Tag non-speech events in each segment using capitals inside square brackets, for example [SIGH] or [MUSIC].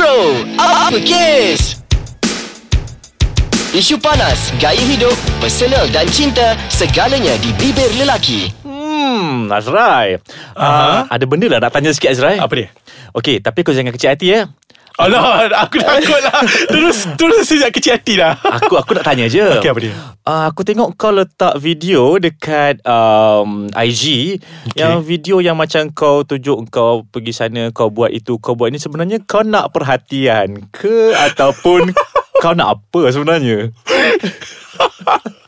Bro, apa kes? Isu panas, gaya hidup, personal dan cinta, segalanya di bibir lelaki. Hmm, Azrai. Aha. Uh, ada benda lah nak tanya sikit Azrai. Apa dia? Okey, tapi kau jangan kecil hati ya. Alah, aku takut lah. Terus, terus sejak kecil hati dah. Aku aku nak tanya je. Okey, apa dia? Uh, aku tengok kau letak video dekat um, IG Okey. yang video yang macam kau tunjuk kau pergi sana kau buat itu kau buat ini sebenarnya kau nak perhatian ke ataupun [LAUGHS] kau nak apa sebenarnya? [LAUGHS]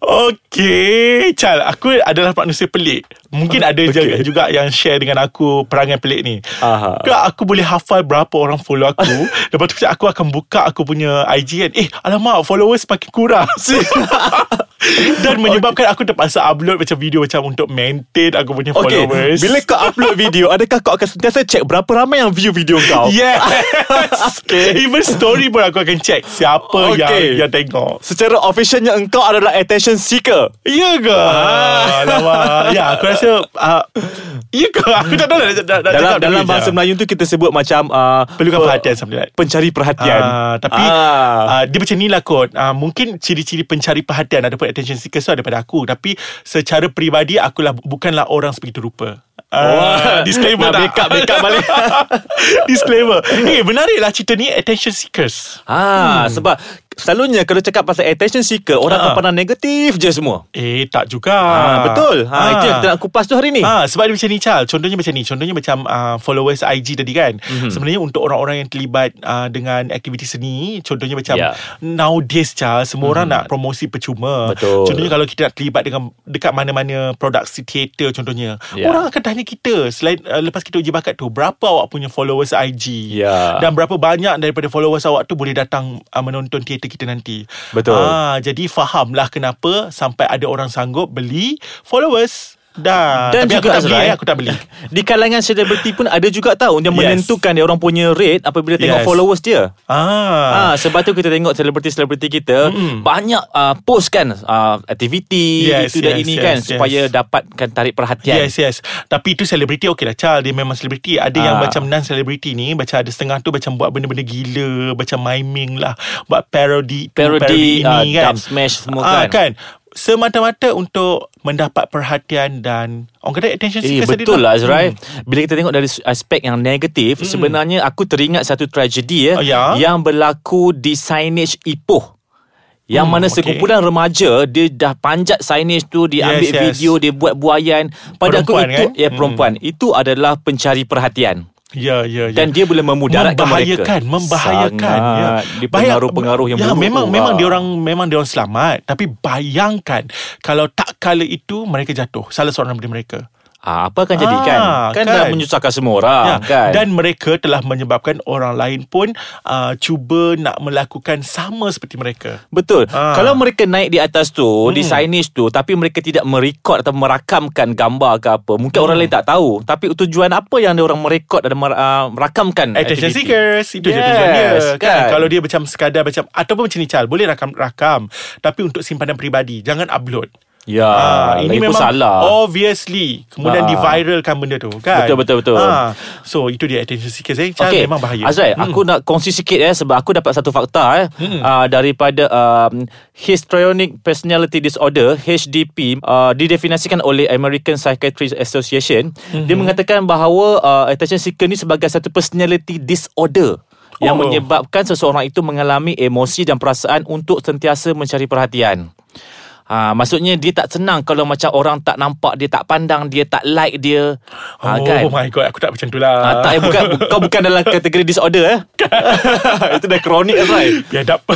Okey, Chal, aku adalah manusia pelik. Mungkin ada [LAUGHS] okay. juga yang share dengan aku perangai pelik ni. Aha. Kak, aku boleh hafal berapa orang follow aku. [LAUGHS] Lepas tu aku akan buka aku punya IG kan. Eh, alamak, followers makin kurang. [LAUGHS] Dan menyebabkan aku terpaksa upload macam video macam untuk maintain aku punya followers. bila kau upload video, adakah kau akan sentiasa check berapa ramai yang view video kau? Yes [LAUGHS] Okay. Even story pun aku akan check Siapa Okay. yang yang tengok Secara officialnya engkau adalah attention seeker. Ya ke? Ah. Lama. [LAUGHS] Ya, aku rasa uh, Ya ke? Aku tak tahu nak, nak, nak dalam dalam bahasa je. Melayu tu kita sebut macam uh, Perlukan pe- perhatian something like that. Pencari perhatian. Ah, tapi Ah. uh, dia macam ni lah kot uh, Mungkin ciri-ciri pencari perhatian Ataupun attention seeker tu ada pada aku. Tapi secara peribadi Akulah bukanlah orang sebegitu rupa. Uh, Wah, [LAUGHS] disclaimer nak tak? backup- backup balik. [LAUGHS] disclaimer. Eh menarik lah cerita ni Attention seekers. Ah, sebab selalunya kalau cakap pasal attention seeker, orang akan pandang negatif je semua. Eh tak juga Ah, betul. Ha, itu yang kita nak kupas tu hari ni. Ah, sebab dia macam ni Chal Contohnya macam ni Contohnya macam uh, Followers IG tadi kan Mhm. mm-hmm. Sebenarnya untuk orang-orang yang terlibat uh, Dengan aktiviti seni Contohnya macam Ya. Nowadays Chal Semua orang nak promosi percuma Betul. Contohnya kalau kita nak terlibat Dengan Dekat mana-mana Produksi teater contohnya Ya. Orang akan tanya kita Selain uh, Lepas kita uji bakat tu Berapa awak punya followers IG Ya. Dan berapa banyak Daripada followers awak tu Boleh datang uh, Menonton teater kita nanti Betul. ah, Jadi fahamlah kenapa Sampai ada orang sanggup Beli followers Dah Dan Tapi juga aku tak beli Azrai, eh, Aku tak beli [LAUGHS] Di kalangan selebriti pun ada juga tahu yang Yes. menentukan dia orang punya rate apabila tengok Yes. followers dia. Ah, Ah, sebab tu kita tengok selebriti-selebriti kita Mm-mm. banyak uh, post kan uh, aktiviti Yes, itu dan yes, ini yes, kan yes. supaya dapatkan tarik perhatian. Yes yes Tapi itu selebriti okey lah Chal Dia memang selebriti Ada yang Ah. macam non-selebriti ni Macam ada setengah tu Macam buat benda-benda gila Macam miming lah Buat parody tu, Parody, uh, ini kan dub smash semua Ah, kan. kan Semata-mata untuk Mendapat perhatian Dan Orang kata attention Eh seekers betul lah Azrai Hmm. Bila kita tengok dari aspek yang negatif Sebenarnya aku teringat satu tragedi ya, Oh, ya? Yang berlaku di signage Ipoh. Yang Hmm, mana sekumpulan remaja Dia dah panjat signage tu Dia Yes, ambil yes. video Dia buat buayan Pada aku Perempuan, itu kan? Ya perempuan. Itu adalah pencari perhatian Ya, ya, ya. Dan dia boleh memudaratkan membahayakan, mereka membahayakan. Sangat. Ya. Dia pengaruh-pengaruh yang ya, buruk memang tu. memang dia orang memang dia orang selamat, tapi bayangkan kalau tak kala itu mereka jatuh. Salah seorang daripada mereka. Ah, Apa akan jadi Ah, kan Kan dah kan. menyusahkan semua orang kan Dan mereka telah menyebabkan orang lain pun uh, cuba nak melakukan sama seperti mereka. Betul. Ah. Kalau mereka naik di atas tu, hmm. di signage tu, tapi mereka tidak merekod atau merakamkan gambar ke apa, mungkin Hmm. orang lain tak tahu. Tapi tujuan apa yang dia orang merekod dan mer- uh, merakamkan Attention seekers Itu je Yes, tujuan dia kan? kan? Kalau dia macam sekadar macam Ataupun macam ni Chal Boleh rakam-rakam Tapi untuk simpanan peribadi Jangan upload Ya, Ah, ini memang salah. obviously kemudian Ah. diviralkan benda tu kan. Betul, betul, betul. Ah, so itu dia attention seekers eh. Okay. Okay, memang bahaya. Azrai, hmm. aku nak kongsi sikit eh sebab aku dapat satu fakta eh hmm. uh, daripada um, Histrionic Personality Disorder HDP uh, didefinisikan oleh American Psychiatric Association. Hmm. Dia mengatakan bahawa uh, attention seeker ni sebagai satu personality disorder yang Oh. menyebabkan seseorang itu mengalami emosi dan perasaan untuk sentiasa mencari perhatian. Ha, maksudnya dia tak senang kalau macam orang tak nampak dia tak pandang dia tak like dia. Ha, oh kan? my god, aku tak macam tu lah. Ah, tak, eh, bukan, [LAUGHS] kau bukan dalam kategori disorder eh. [LAUGHS] Itu dah kronik kan, Rai? Biadab. [LAUGHS]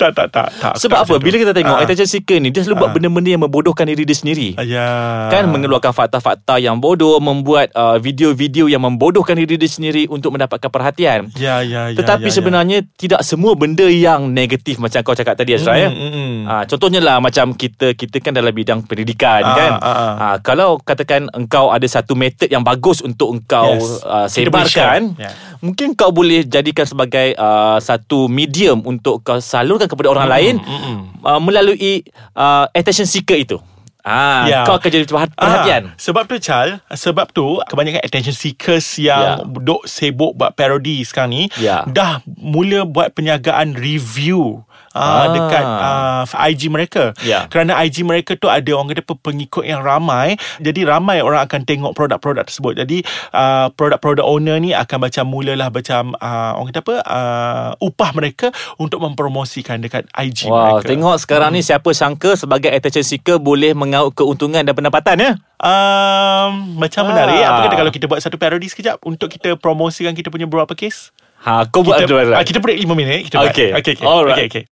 tak, tak, tak, tak. Sebab tak apa? Bila kita tengok Ah. attention seeker ni, dia selalu buat Ah. benda-benda yang membodohkan diri dia sendiri. Ya. Kan mengeluarkan fakta-fakta yang bodoh, membuat uh, video-video yang membodohkan diri dia sendiri untuk mendapatkan perhatian. Ya, ya, ya. Tetapi ya, sebenarnya tidak semua benda yang negatif macam kau cakap tadi Azra ya. Mm, mm, mm. Ah, contohnya lah macam kita kita kan dalam bidang pendidikan Ah, kan. ah, ah. Ah, kalau katakan engkau ada satu metod yang bagus untuk engkau Yes. uh, sebarkan. Yeah. mungkin kau boleh jadikan sebagai uh, satu medium untuk kau salurkan kepada orang Mm, lain mm, mm. uh, melalui uh, attention seeker itu. Ah, Ya. kau akan jadi perhati- perhatian. Ah, sebab tu Chal Sebab tu Kebanyakan attention seekers Yang Ya. duk sibuk Buat parody sekarang ni Ya. Dah mula buat penyagaan review ah. Ah. Dekat ah, IG mereka Ya. Kerana IG mereka tu Ada orang kata pe- Pengikut yang ramai Jadi ramai orang akan tengok Produk-produk tersebut Jadi ah, Produk-produk owner ni Akan macam mulalah Macam ah, Orang kata apa ah, Upah mereka Untuk mempromosikan Dekat IG Wow, mereka tengok sekarang ni siapa sangka sebagai attention seeker boleh mengaut keuntungan dan pendapatan ya? Um, macam Ah. menarik Apa kata kalau kita buat satu parody sekejap Untuk kita promosikan kita punya beberapa kes Ha, kau buat kita, dulu ah, Azrai. kita break 5 minit kita buat. Okay. okay, okay. Alright. okay, okay.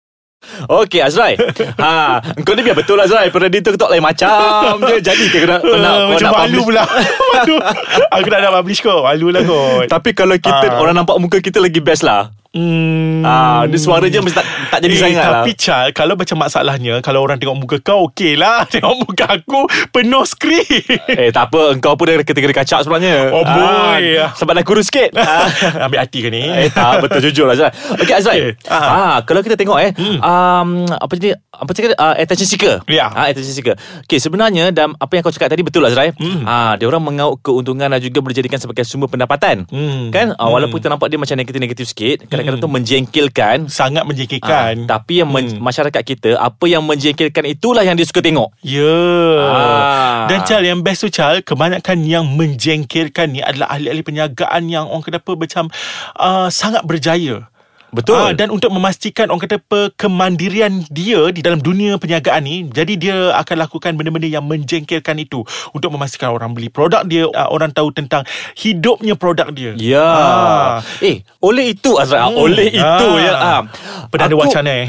Okey Azrai. [LAUGHS] ha, kau ni biar betul Azrai. Predator tu lain macam je. Jadi kau nak, kau nak, kau macam nak malu publish? pula [LAUGHS] Malu Aku nak nak publish kot Malu lah kot Tapi kalau kita Ah. orang nampak muka kita lagi best lah. Hmm. Ah, dia suara je mesti tak, tak jadi eh, sangat lah. Tapi Chal Kalau macam masalahnya Kalau orang tengok muka kau Okey lah. [LAUGHS] Tengok muka aku Penuh skrip Eh tak apa. Engkau pun dari kategori kacak sebenarnya. Oh, boy. ah, Sebab dah kurus sikit. [LAUGHS] Ah. Ambil hati ke ni? Eh tak betul. Jujur lah Azrai Okay Azrai. Okay. ah. Kalau kita tengok eh um, Apa jadi Apa cakap uh, Attention seeker. Ya. ah, Attention seeker. Okay sebenarnya dalam Apa yang kau cakap tadi Betul lah Azrai. Ah, Dia orang mengaut keuntungan Dan juga boleh jadikan sebagai sumber pendapatan. Hmm. Kan? Ah, Walaupun kita nampak dia macam negatif-negatif sikit Kadang-kadang tu menjengkelkan. Sangat menjengkelkan. Tapi yang men- masyarakat kita apa yang menjengkelkan itulah yang dia suka tengok. Ya. Ah. Dan Chal yang best tu Chal Kebanyakan yang menjengkelkan ni Adalah ahli-ahli penyagaan Yang orang kata apa Macam uh, Sangat berjaya Betul. Ah, dan untuk memastikan orang kata kemandirian dia di dalam dunia perniagaan ni, jadi dia akan lakukan benda-benda yang menjengkelkan itu untuk memastikan orang beli produk dia, ah, orang tahu tentang hidupnya produk dia. Ya. Ah. Eh, oleh itu Azra, hmm. oleh itu Ah. ya. Pernah ada wacana, eh?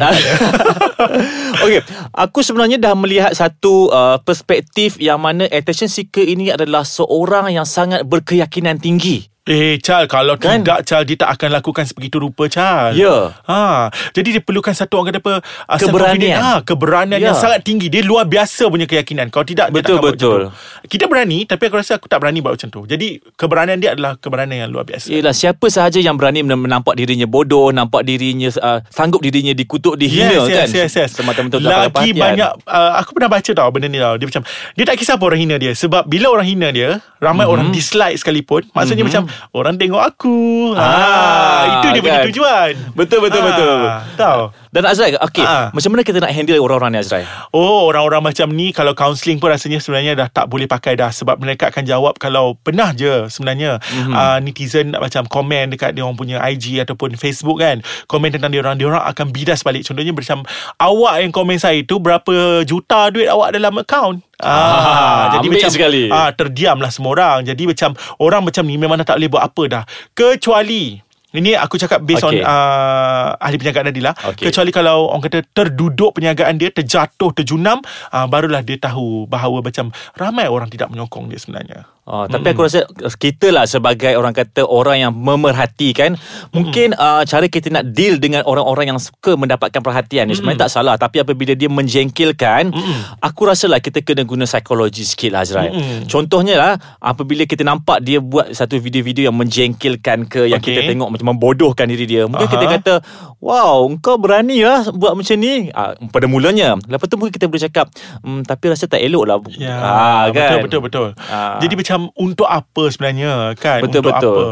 [LAUGHS] Okey, aku sebenarnya dah melihat satu uh, perspektif yang mana attention seeker ini adalah seorang yang sangat berkeyakinan tinggi. Eh Chal Kalau Kan? tidak Chal Dia tak akan lakukan sebegitu rupa Chal Ya. ha, Jadi dia perlukan satu Orang kata apa ah, Keberanian. ha, Keberanian Ya. yang sangat tinggi Dia luar biasa punya keyakinan Kalau tidak dia Betul, buat betul. tu. Kita berani Tapi aku rasa aku tak berani buat macam tu Jadi keberanian dia adalah Keberanian yang luar biasa Yelah siapa sahaja yang berani men- menampak dirinya bodoh, nampak dirinya uh, sanggup dirinya dikutuk, dihina yes, kan. Yes, yes, yes. Semata-mata Lagi banyak uh, Aku pernah baca tau Benda ni tau Dia macam Dia tak kisah apa orang hina dia Sebab bila orang hina dia Ramai Mhm. orang dislike sekalipun Maksudnya macam Orang tengok aku Ah, Itu dia punya kan. tujuan Betul betul Ah, betul. Tahu Dan Azrai, okey, Ah. macam mana kita nak handle orang-orang ni Azrai? Oh orang-orang macam ni Kalau counselling pun rasanya Sebenarnya dah tak boleh pakai dah Sebab mereka akan jawab Kalau pernah je Sebenarnya Mhm. mm-hmm. uh, Netizen nak macam komen Dekat dia orang punya IG Ataupun Facebook kan Komen tentang dia orang Dia orang akan bidas balik Contohnya macam Awak yang komen saya tu Berapa juta duit awak dalam account Ah, jadi ambil macam sekali. ah, terdiamlah semua orang. Jadi macam orang macam ni memang dah tak boleh buat apa dah. Kecuali ini aku cakap based Okay. on uh, ahli perniagaan tadi lah. Okay. Kecuali kalau orang kata terduduk perniagaan dia, terjatuh, terjunam, uh, barulah dia tahu bahawa macam ramai orang tidak menyokong dia sebenarnya. Oh, tapi aku rasa kita lah sebagai orang kata orang yang memerhati kan mungkin uh, cara kita nak deal dengan orang-orang yang suka mendapatkan perhatian ni sebenarnya tak salah tapi apabila dia menjengkelkan aku rasa lah kita kena guna psikologi sikit lah Azrai contohnya lah apabila kita nampak dia buat satu video-video yang menjengkelkan ke yang Okay. kita tengok macam membodohkan diri dia mungkin Aha. kita kata wow kau berani lah buat macam ni uh, pada mulanya lepas tu mungkin kita boleh cakap hmm, tapi rasa tak elok lah Ya, Ah, kan? betul betul betul. Ah. Jadi macam untuk apa sebenarnya kan? Betul, untuk betul. apa?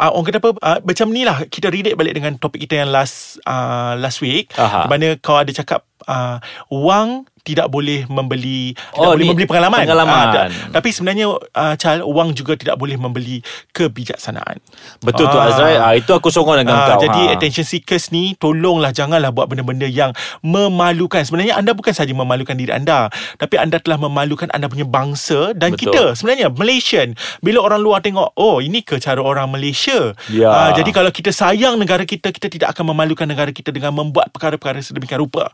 Uh, orang kata apa? Uh, macam ni lah kita relate balik dengan topik kita yang last uh, last week. Aha. Di mana kau ada cakap uh, wang tidak boleh membeli tidak Oh, boleh ni membeli pengalaman. pengalaman. Ah, da- tapi sebenarnya uh, Chal wang juga tidak boleh membeli kebijaksanaan. Betul tu Ah. Azrai ah, Itu aku sokong dengan Ah, kau jadi ha. attention seekers ni Tolonglah janganlah buat benda-benda yang Memalukan Sebenarnya anda bukan saja memalukan diri anda Tapi anda telah memalukan anda punya bangsa Dan Betul. kita sebenarnya Malaysian Bila orang luar tengok Oh ini ke cara orang Malaysia Ya. Ah, Jadi kalau kita sayang negara kita Kita tidak akan memalukan negara kita Dengan membuat perkara-perkara sedemikian rupa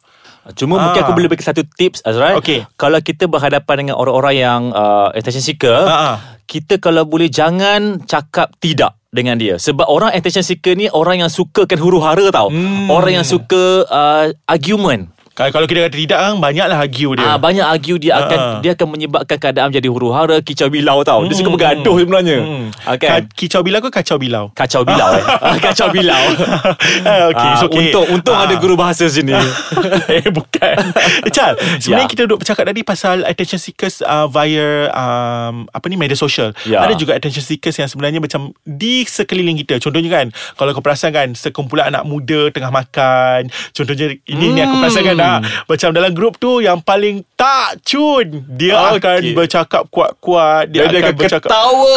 Cuma Ah. mungkin aku boleh bagi satu tips Azrai Okey. Kalau kita berhadapan dengan orang-orang yang uh, Attention seeker Ah, ah. Kita kalau boleh Jangan cakap tidak dengan dia Sebab orang attention seeker ni Orang yang sukakan huru hara tau Hmm. Orang yang suka uh, Argument Kalau kalau kita kata tidak kan banyaklah argue dia. Ah banyak argue dia akan Ah. dia akan menyebabkan keadaan menjadi huru-hara, kicau bilau tau. Dia suka Hmm. bergaduh sebenarnya. Hmm. Okay. Ka- kicau bilau ke kacau bilau? Kacau bilau eh. [LAUGHS] Ah, Kacau bilau. [LAUGHS] Ah, okay, Ah, it's okay. Untung untung Ah. ada guru bahasa sini. [LAUGHS] eh bukan eh, Chal Sebenarnya Ya. kita duduk bercakap tadi Pasal attention seekers uh, Via um, Apa ni Media sosial Ya. Ada juga attention seekers Yang sebenarnya macam Di sekeliling kita Contohnya kan Kalau kau perasan kan Sekumpulan anak muda Tengah makan Contohnya Ini ni aku perasan kan ah, Macam dalam grup tu Yang paling tak cun Dia Okey. akan bercakap kuat-kuat Dan dia akan bercakap ketawa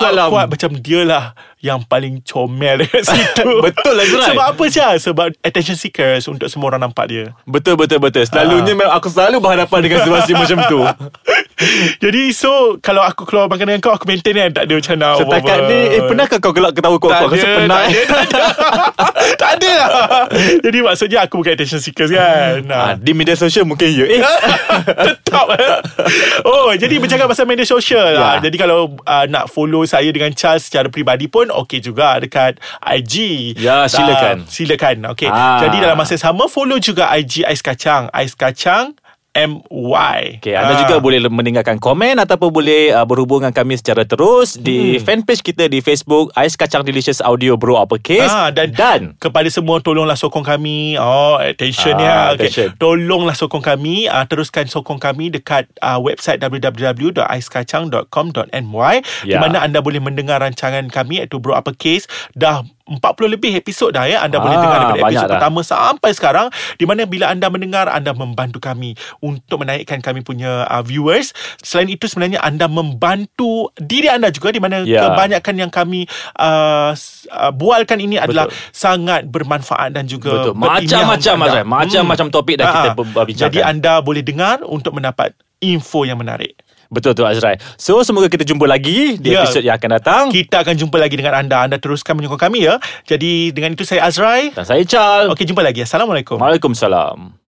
alam. kuat-kuat. Macam dia lah Yang paling comel [LAUGHS] dekat [LAUGHS] situ Betul lah, Azrai. Sebab apa Syah? Sebab attention seekers Untuk semua orang nampak dia betul betul betul. Selalunya memang aku selalu berhadapan dengan situasi macam tu. [LAUGHS] [LAUGHS] Jadi so Kalau aku keluar makan dengan kau Aku maintain kan Tak ada macam nak Setakat ni eh pernahkah kau gelak ketawa kau tak kau rasa pernah tak ada, tak ada. [LAUGHS] tak ada lah Jadi maksudnya Aku bukan attention seekers kan Ah, nah. di media sosial mungkin ya. Eh, [LAUGHS] Tetap eh. Oh jadi bercakap pasal media sosial Ya. lah. Jadi kalau uh, nak follow saya dengan Charles secara peribadi pun okey juga dekat IG. Ya, silakan. Uh, silakan. Okey. Ah. Jadi dalam masa sama follow juga IG Ais Kacang. Ais Kacang MY. Okay, anda Ah. juga boleh meninggalkan komen ataupun boleh uh, berhubung dengan kami secara terus di Hmm. fanpage kita di Facebook Ais Kacang Delicious Audio Bro Uppercase Ah, dan, dan kepada semua tolonglah sokong kami. Oh, attention Ah, ya. Okay. attention. Tolonglah sokong kami. Uh, teruskan sokong kami dekat uh, website www.aiskacang.com.my di Ya. mana anda boleh mendengar rancangan kami iaitu Bro Uppercase dah 40 lebih episod dah ya. Anda boleh Ah, dengar daripada episod dah. pertama sampai sekarang di mana bila anda mendengar anda membantu kami untuk menaikkan kami punya uh, viewers. Selain itu sebenarnya anda membantu diri anda juga di mana Ya. kebanyakan yang kami uh, uh, bualkan ini adalah sangat bermanfaat dan juga Betul. Macam-macam. Macam-macam topik dah kita Ah, ah. berbincangkan. Jadi anda boleh dengar untuk mendapat info yang menarik. Betul tu Azrai. So semoga kita jumpa lagi di Ya. episod yang akan datang. Kita akan jumpa lagi dengan anda. Anda teruskan menyokong kami ya. Jadi dengan itu saya Azrai. Dan saya Chal. Okey, jumpa lagi. Assalamualaikum. Waalaikumsalam.